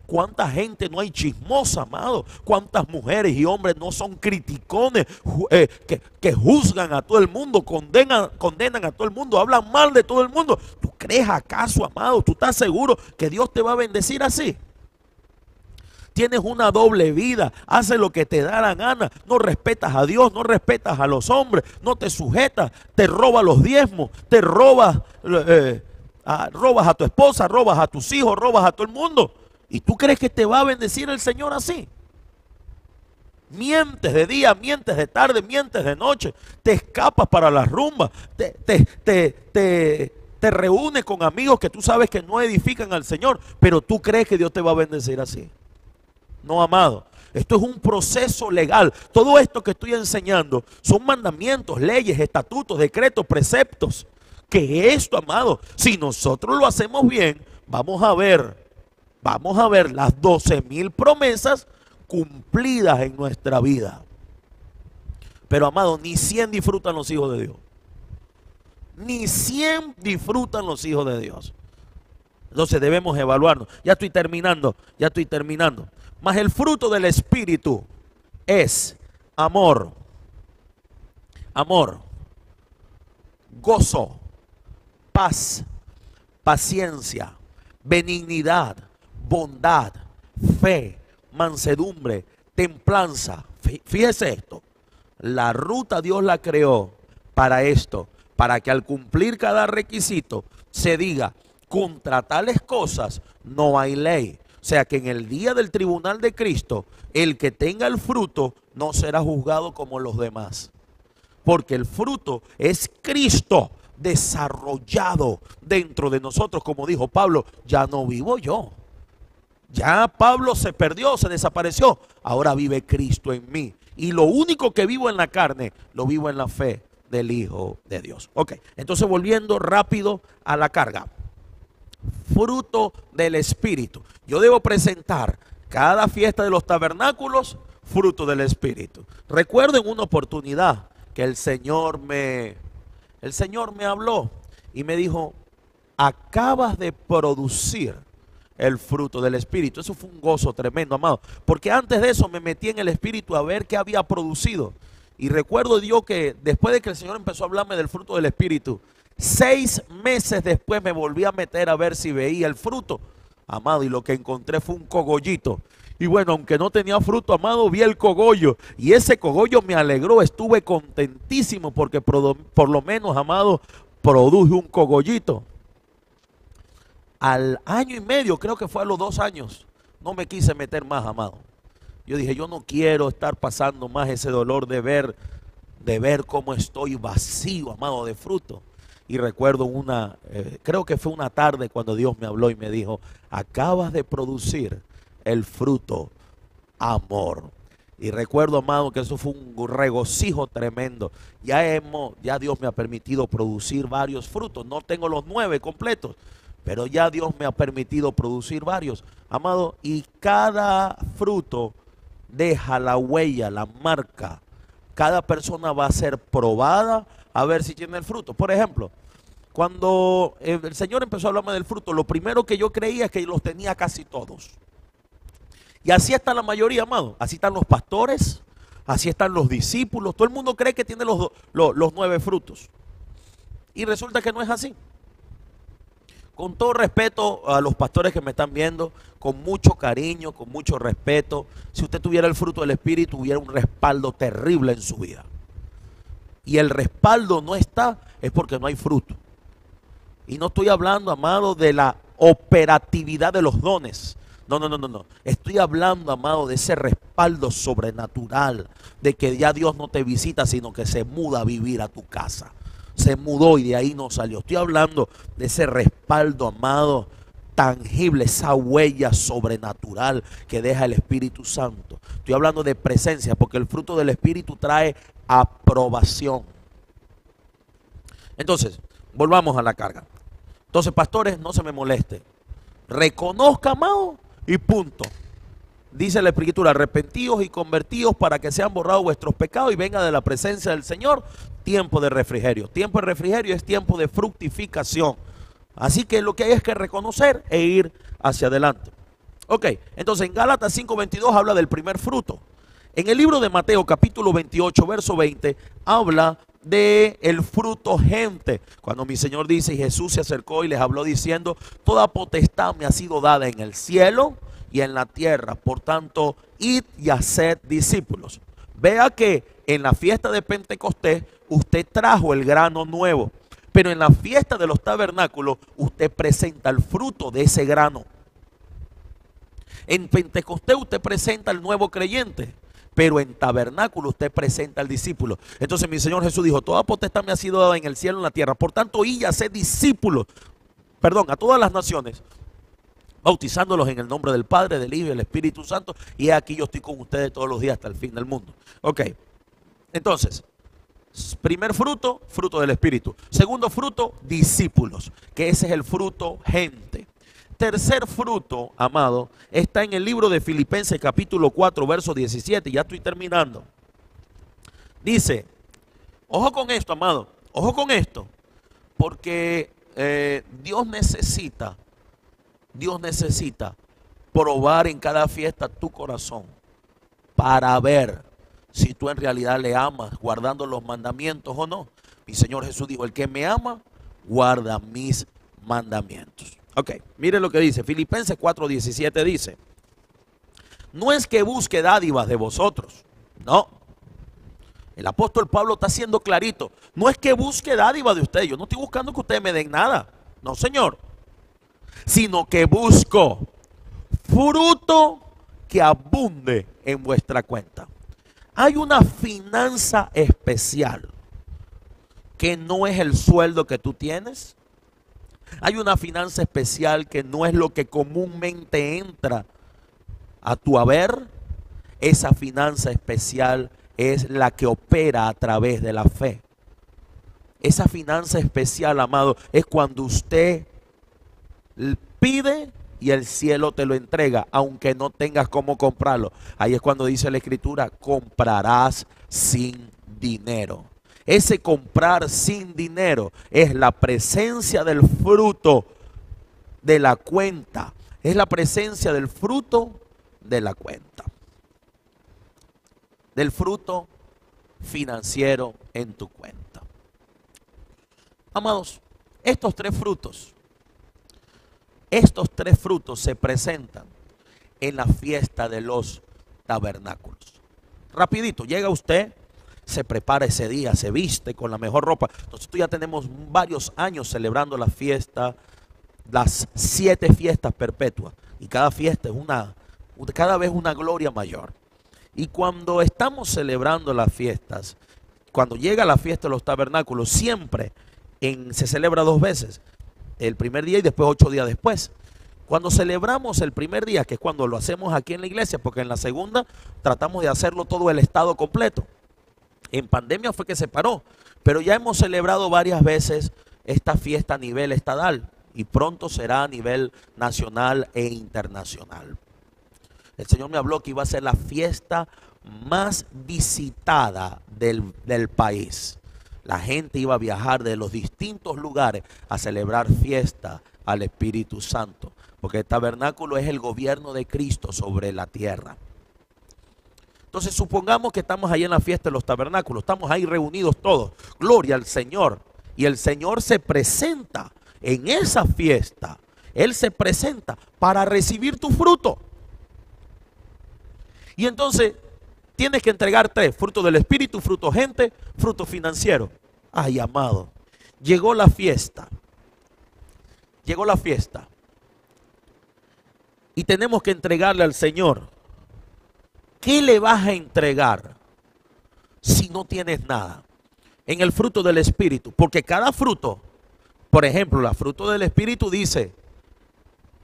¿Cuánta gente no hay chismosa, amado? ¿Cuántas mujeres y hombres no son criticones eh, que, que, juzgan a todo el mundo, condenan, condenan a todo el mundo, hablan mal de todo el mundo? ¿Tú crees acaso, amado? ¿Tú estás seguro que Dios te va a bendecir así? Tienes una doble vida, haces lo que te da la gana, no respetas a Dios, no respetas a los hombres, no te sujetas, te robas los diezmos, te robas, eh, a, robas a tu esposa, robas a tus hijos, robas a todo el mundo. ¿Y tú crees que te va a bendecir el Señor así? Mientes de día, mientes de tarde, mientes de noche, te escapas para las rumbas, te, te, te, te, te reúnes con amigos que tú sabes que no edifican al Señor, pero tú crees que Dios te va a bendecir así. No, amado. Esto es un proceso legal. Todo esto que estoy enseñando son mandamientos, leyes, estatutos, decretos, preceptos. Que esto, amado, si nosotros lo hacemos bien, vamos a ver, vamos a ver las 12 mil promesas cumplidas en nuestra vida. Pero, amado, ni 100 disfrutan los hijos de Dios. Ni 100 disfrutan los hijos de Dios. Entonces debemos evaluarnos. Ya estoy terminando, ya estoy terminando. Mas el fruto del Espíritu es amor, amor, gozo, paz, paciencia, benignidad, bondad, fe, mansedumbre, templanza. Fíjese esto, la ruta Dios la creó para esto, para que al cumplir cada requisito se diga, contra tales cosas no hay ley. O sea que en el día del tribunal de Cristo, el que tenga el fruto no será juzgado como los demás. Porque el fruto es Cristo desarrollado dentro de nosotros. Como dijo Pablo, ya no vivo yo. Ya Pablo se perdió, se desapareció. Ahora vive Cristo en mí. Y lo único que vivo en la carne, lo vivo en la fe del Hijo de Dios. Ok, entonces volviendo rápido a la carga fruto del Espíritu. Yo debo presentar cada fiesta de los tabernáculos fruto del Espíritu. Recuerdo en una oportunidad que el Señor me, el Señor me habló y me dijo, acabas de producir el fruto del Espíritu. Eso fue un gozo tremendo, amado. Porque antes de eso me metí en el Espíritu a ver qué había producido. Y recuerdo Dios que después de que el Señor empezó a hablarme del fruto del Espíritu, Seis meses después me volví a meter a ver si veía el fruto, amado, y lo que encontré fue un cogollito. Y bueno, aunque no tenía fruto, amado, vi el cogollo. Y ese cogollo me alegró, estuve contentísimo porque por, lo menos, amado, produje un cogollito. Al año y medio, creo que fue a los dos años, no me quise meter más, amado. Yo dije, yo no quiero estar pasando más ese dolor de ver, de ver cómo estoy vacío, amado, de fruto. Y recuerdo una, eh, creo que fue una tarde cuando Dios me habló y me dijo, acabas de producir el fruto amor. Y recuerdo, amado, que eso fue un regocijo tremendo. Ya hemos, ya Dios me ha permitido producir varios frutos. No tengo los nueve completos, pero ya Dios me ha permitido producir varios. Amado, y cada fruto deja la huella, la marca. Cada persona va a ser probada a ver si tiene el fruto. Por ejemplo, cuando el Señor empezó a hablarme del fruto, lo primero que yo creía es que los tenía casi todos. Y así está la mayoría, amado. Así están los pastores, así están los discípulos. Todo el mundo cree que tiene los, los, nueve frutos. Y resulta que no es así. Con todo respeto a los pastores que me están viendo, con mucho cariño, con mucho respeto, si usted tuviera el fruto del Espíritu, hubiera un respaldo terrible en su vida. Y el respaldo no está, es porque no hay fruto. Y no estoy hablando, amado, de la operatividad de los dones. No, no, no, no, no. Estoy hablando, amado, de ese respaldo sobrenatural, de que ya Dios no te visita, sino que se muda a vivir a tu casa. Se mudó y de ahí no salió. Estoy hablando de ese respaldo, amado, tangible, esa huella sobrenatural que deja el Espíritu Santo. Estoy hablando de presencia, porque el fruto del Espíritu trae aprobación. Entonces, volvamos a la carga. Entonces, pastores, no se me moleste. Reconozca, amado, y punto. Dice la escritura, arrepentidos y convertidos para que sean borrados vuestros pecados y venga de la presencia del Señor tiempo de refrigerio. Tiempo de refrigerio es tiempo de fructificación. Así que lo que hay es que reconocer e ir hacia adelante. Ok, entonces en Gálatas 5:22 habla del primer fruto. En el libro de Mateo capítulo 28, verso 20, habla de el fruto gente. Cuando mi Señor dice, y Jesús se acercó y les habló diciendo, toda potestad me ha sido dada en el cielo y en la tierra. Por tanto, id y haced discípulos. Vea que en la fiesta de Pentecostés usted trajo el grano nuevo, pero en la fiesta de los tabernáculos usted presenta el fruto de ese grano. En Pentecostés usted presenta el nuevo creyente pero en tabernáculo usted presenta al discípulo. Entonces mi Señor Jesús dijo, toda potestad me ha sido dada en el cielo y en la tierra. Por tanto, y ya sé discípulos, perdón, a todas las naciones, bautizándolos en el nombre del Padre, del Hijo y del Espíritu Santo. Y aquí yo estoy con ustedes todos los días hasta el fin del mundo. Ok, entonces, primer fruto, fruto del Espíritu. Segundo fruto, discípulos, que ese es el fruto gente tercer fruto, amado, está en el libro de Filipenses capítulo 4, verso 17. Ya estoy terminando. Dice, ojo con esto, amado, ojo con esto, porque eh, Dios necesita, Dios necesita probar en cada fiesta tu corazón para ver si tú en realidad le amas, guardando los mandamientos o no. Mi Señor Jesús dijo, el que me ama, guarda mis mandamientos. Ok, mire lo que dice. Filipenses 4:17 dice, no es que busque dádivas de vosotros, no. El apóstol Pablo está siendo clarito. No es que busque dádivas de ustedes. Yo no estoy buscando que ustedes me den nada. No, Señor. Sino que busco fruto que abunde en vuestra cuenta. Hay una finanza especial que no es el sueldo que tú tienes, hay una finanza especial que no es lo que comúnmente entra a tu haber. Esa finanza especial es la que opera a través de la fe. Esa finanza especial, amado, es cuando usted pide y el cielo te lo entrega, aunque no tengas cómo comprarlo. Ahí es cuando dice la escritura, comprarás sin dinero. Ese comprar sin dinero es la presencia del fruto de la cuenta. Es la presencia del fruto de la cuenta. Del fruto financiero en tu cuenta. Amados, estos tres frutos, estos tres frutos se presentan en la fiesta de los tabernáculos. Rapidito, llega usted se prepara ese día, se viste con la mejor ropa. Nosotros ya tenemos varios años celebrando la fiesta, las siete fiestas perpetuas. Y cada fiesta es una, cada vez una gloria mayor. Y cuando estamos celebrando las fiestas, cuando llega la fiesta de los tabernáculos, siempre en, se celebra dos veces. El primer día y después ocho días después. Cuando celebramos el primer día, que es cuando lo hacemos aquí en la iglesia, porque en la segunda tratamos de hacerlo todo el estado completo. En pandemia fue que se paró, pero ya hemos celebrado varias veces esta fiesta a nivel estadal y pronto será a nivel nacional e internacional. El Señor me habló que iba a ser la fiesta más visitada del, del país. La gente iba a viajar de los distintos lugares a celebrar fiesta al Espíritu Santo, porque el tabernáculo es el gobierno de Cristo sobre la tierra. Entonces supongamos que estamos ahí en la fiesta de los tabernáculos, estamos ahí reunidos todos, gloria al Señor, y el Señor se presenta en esa fiesta, Él se presenta para recibir tu fruto. Y entonces tienes que entregar tres, fruto del Espíritu, fruto gente, fruto financiero. Ay, amado, llegó la fiesta, llegó la fiesta. Y tenemos que entregarle al Señor ¿qué le vas a entregar si no tienes nada? En el fruto del Espíritu. Porque cada fruto, por ejemplo, la fruto del Espíritu dice,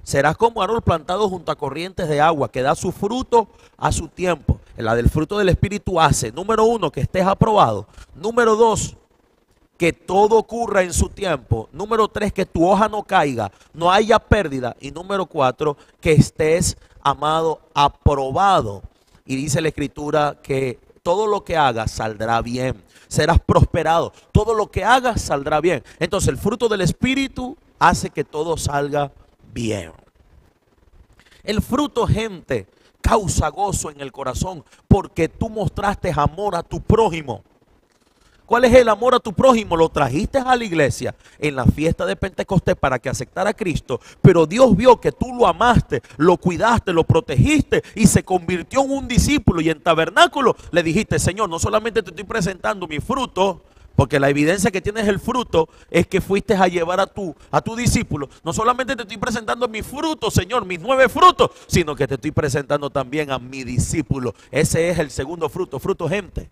serás como árbol plantado junto a corrientes de agua, que da su fruto a su tiempo. La del fruto del Espíritu hace, número uno, que estés aprobado. Número dos, que todo ocurra en su tiempo. Número tres, que tu hoja no caiga, no haya pérdida. Y número cuatro, que estés, amado, aprobado. Y dice la escritura que todo lo que hagas saldrá bien. Serás prosperado. Todo lo que hagas saldrá bien. Entonces el fruto del Espíritu hace que todo salga bien. El fruto, gente, causa gozo en el corazón porque tú mostraste amor a tu prójimo. ¿Cuál es el amor a tu prójimo? Lo trajiste a la iglesia en la fiesta de Pentecostés para que aceptara a Cristo, pero Dios vio que tú lo amaste, lo cuidaste, lo protegiste y se convirtió en un discípulo y en tabernáculo le dijiste, Señor, no solamente te estoy presentando mi fruto, porque la evidencia que tienes el fruto es que fuiste a llevar a tu, a tu discípulo. No solamente te estoy presentando mi fruto, Señor, mis nueve frutos, sino que te estoy presentando también a mi discípulo. Ese es el segundo fruto, fruto gente.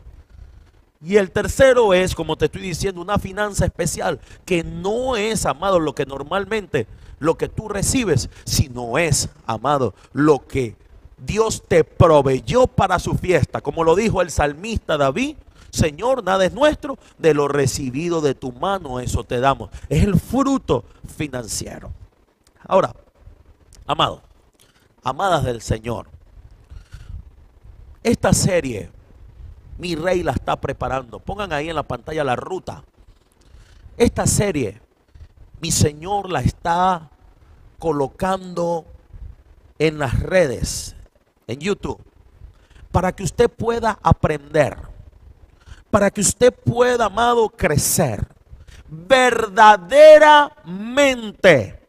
Y el tercero es, como te estoy diciendo, una finanza especial, que no es, amado, lo que normalmente, lo que tú recibes, sino es, amado, lo que Dios te proveyó para su fiesta. Como lo dijo el salmista David, Señor, nada es nuestro, de lo recibido de tu mano, eso te damos. Es el fruto financiero. Ahora, amado, amadas del Señor, esta serie mi rey la está preparando. Pongan ahí en la pantalla la ruta. Esta serie, mi Señor la está colocando en las redes, en YouTube, para que usted pueda aprender, para que usted pueda, amado, crecer verdaderamente,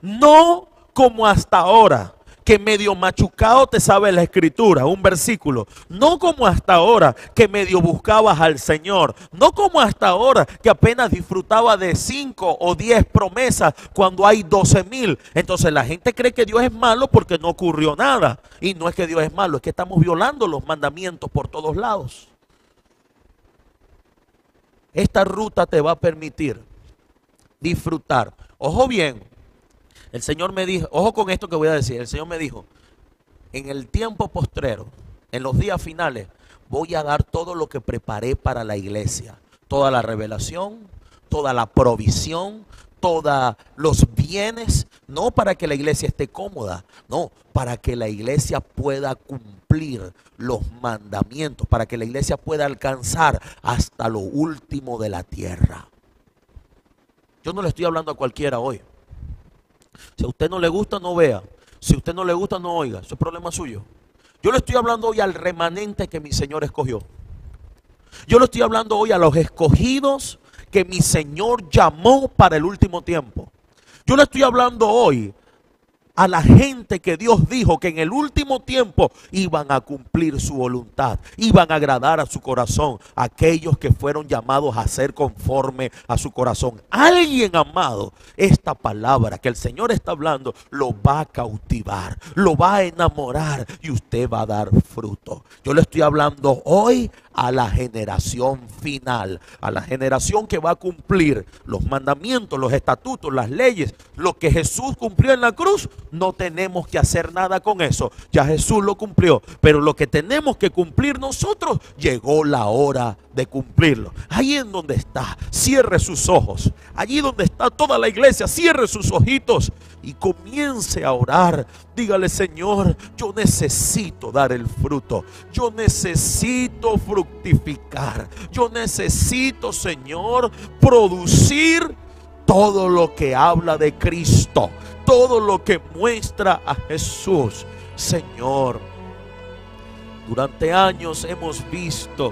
no como hasta ahora que medio machucado te sabe la escritura, un versículo. No como hasta ahora que medio buscabas al Señor. No como hasta ahora que apenas disfrutaba de cinco o diez promesas cuando hay doce mil. Entonces la gente cree que Dios es malo porque no ocurrió nada. Y no es que Dios es malo, es que estamos violando los mandamientos por todos lados. Esta ruta te va a permitir disfrutar. Ojo bien, el Señor me dijo, ojo con esto que voy a decir, el Señor me dijo, en el tiempo postrero, en los días finales, voy a dar todo lo que preparé para la iglesia, toda la revelación, toda la provisión, todos los bienes, no para que la iglesia esté cómoda, no, para que la iglesia pueda cumplir los mandamientos, para que la iglesia pueda alcanzar hasta lo último de la tierra. Yo no le estoy hablando a cualquiera hoy. Si a usted no le gusta, no vea. Si a usted no le gusta, no oiga. Eso es problema suyo. Yo le estoy hablando hoy al remanente que mi Señor escogió. Yo le estoy hablando hoy a los escogidos que mi Señor llamó para el último tiempo. Yo le estoy hablando hoy a la gente que Dios dijo que en el último tiempo iban a cumplir su voluntad, iban a agradar a su corazón, aquellos que fueron llamados a ser conforme a su corazón. Alguien amado, esta palabra que el Señor está hablando lo va a cautivar, lo va a enamorar y usted va a dar fruto. Yo le estoy hablando hoy a la generación final, a la generación que va a cumplir los mandamientos, los estatutos, las leyes, lo que Jesús cumplió en la cruz no tenemos que hacer nada con eso. Ya Jesús lo cumplió. Pero lo que tenemos que cumplir nosotros, llegó la hora de cumplirlo. Ahí en donde está, cierre sus ojos. Allí donde está toda la iglesia, cierre sus ojitos y comience a orar. Dígale, Señor, yo necesito dar el fruto. Yo necesito fructificar. Yo necesito, Señor, producir todo lo que habla de Cristo, todo lo que muestra a Jesús. Señor, durante años hemos visto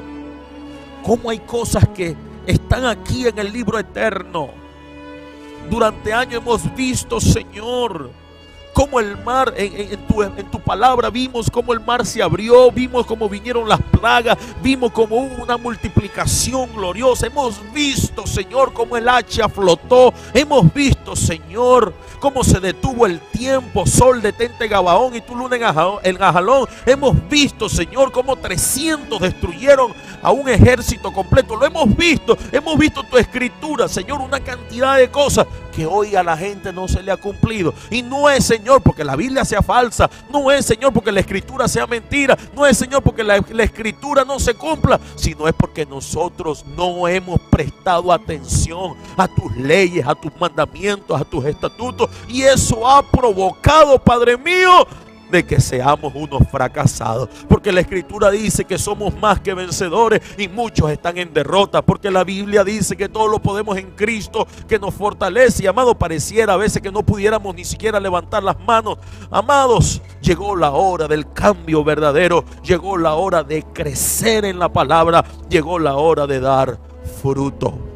cómo hay cosas que están aquí en el libro eterno. Durante años hemos visto, Señor, como el mar, en, tu, en, tu, palabra vimos cómo el mar se abrió, vimos cómo vinieron las plagas, vimos cómo hubo una multiplicación gloriosa. Hemos visto, Señor, cómo el hacha flotó. Hemos visto, Señor, cómo se detuvo el tiempo. Sol detente Gabaón y tu luna en Gajalón. Hemos visto, Señor, cómo 300 destruyeron a un ejército completo. Lo hemos visto. Hemos visto tu escritura, Señor, una cantidad de cosas que hoy a la gente no se le ha cumplido. Y no es, Señor, porque la Biblia sea falsa. No es, Señor, porque la escritura sea mentira. No es, Señor, porque la, la escritura no se cumpla. Sino es porque nosotros no hemos prestado atención a tus leyes, a tus mandamientos, a tus estatutos. Y eso ha provocado, Padre mío, de que seamos unos fracasados. Porque la escritura dice que somos más que vencedores y muchos están en derrota. Porque la Biblia dice que todo lo podemos en Cristo que nos fortalece. Y amado, pareciera a veces que no pudiéramos ni siquiera levantar las manos. Amados, llegó la hora del cambio verdadero. Llegó la hora de crecer en la palabra. Llegó la hora de dar fruto.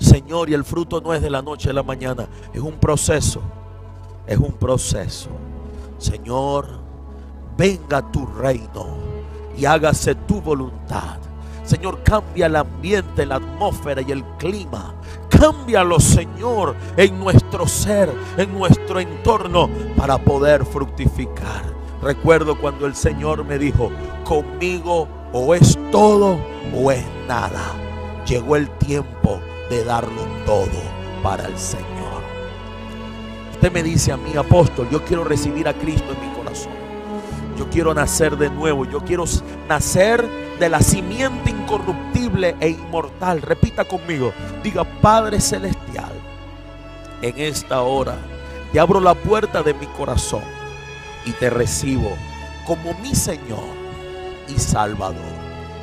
Señor, y el fruto no es de la noche a la mañana, es un proceso, es un proceso. Señor, venga tu reino y hágase tu voluntad. Señor, cambia el ambiente, la atmósfera y el clima. Cámbialo, Señor, en nuestro ser, en nuestro entorno, para poder fructificar. Recuerdo cuando el Señor me dijo, conmigo o es todo o es nada. Llegó el tiempo de darlo todo para el Señor. Usted me dice a mí, apóstol, yo quiero recibir a Cristo en mi corazón. Yo quiero nacer de nuevo. Yo quiero nacer de la simiente incorruptible e inmortal. Repita conmigo. Diga, Padre Celestial, en esta hora te abro la puerta de mi corazón y te recibo como mi Señor y Salvador.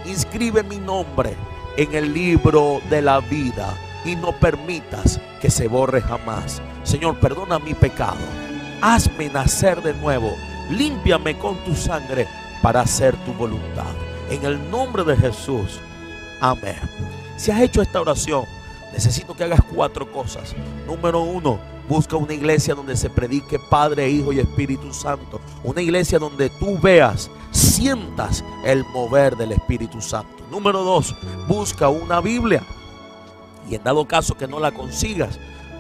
Inscribe mi nombre en el libro de la vida y no permitas que se borre jamás. Señor, perdona mi pecado. Hazme nacer de nuevo. Límpiame con tu sangre para hacer tu voluntad. En el nombre de Jesús. Amén. Si has hecho esta oración, necesito que hagas cuatro cosas. Número uno, busca una iglesia donde se predique Padre, Hijo y Espíritu Santo. Una iglesia donde tú veas, sientas el mover del Espíritu Santo. Número dos, busca una Biblia. Y en dado caso que no la consigas,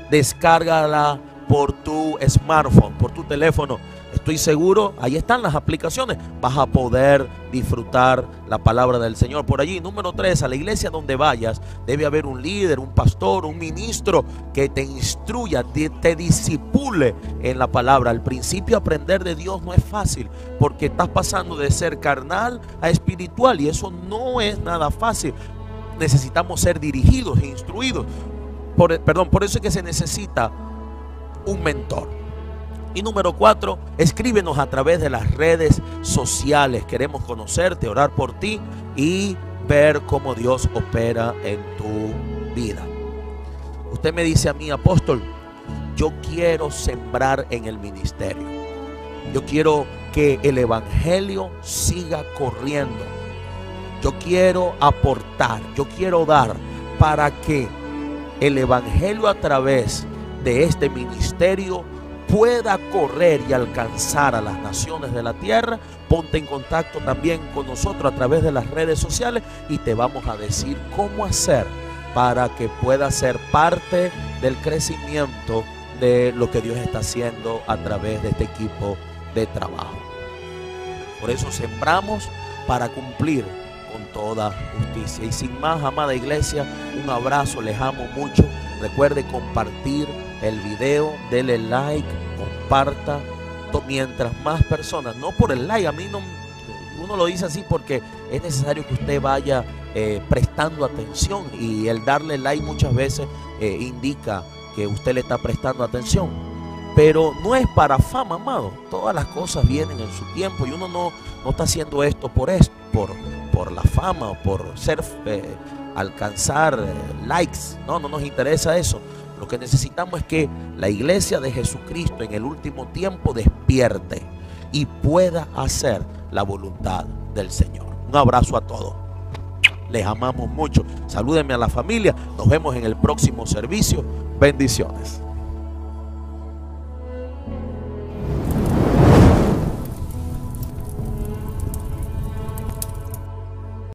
descárgala por tu smartphone, por tu teléfono. Estoy seguro, ahí están las aplicaciones. Vas a poder disfrutar la palabra del Señor por allí. Número tres, a la iglesia donde vayas debe haber un líder, un pastor, un ministro que te instruya, te, te disipule en la palabra. Al principio aprender de Dios no es fácil porque estás pasando de ser carnal a espiritual y eso no es nada fácil necesitamos ser dirigidos e instruidos. Por, perdón, por eso es que se necesita un mentor. Y número cuatro, escríbenos a través de las redes sociales. Queremos conocerte, orar por ti y ver cómo Dios opera en tu vida. Usted me dice a mí, apóstol, yo quiero sembrar en el ministerio. Yo quiero que el Evangelio siga corriendo yo quiero aportar, yo quiero dar para que el Evangelio a través de este ministerio pueda correr y alcanzar a las naciones de la tierra, ponte en contacto también con nosotros a través de las redes sociales y te vamos a decir cómo hacer para que pueda ser parte del crecimiento de lo que Dios está haciendo a través de este equipo de trabajo. Por eso sembramos para cumplir toda justicia. Y sin más, amada iglesia, un abrazo, les amo mucho. Recuerde compartir el video, dele like, comparta. Mientras más personas, no por el like, a mí no, uno lo dice así porque es necesario que usted vaya eh, prestando atención y el darle like muchas veces eh, indica que usted le está prestando atención. Pero no es para fama, amado. Todas las cosas vienen en su tiempo y uno no, no está haciendo esto por esto, por, por la fama o por ser, eh, alcanzar likes. No, no nos interesa eso. Lo que necesitamos es que la iglesia de Jesucristo en el último tiempo despierte y pueda hacer la voluntad del Señor. Un abrazo a todos. Les amamos mucho. Salúdenme a la familia. Nos vemos en el próximo servicio. Bendiciones.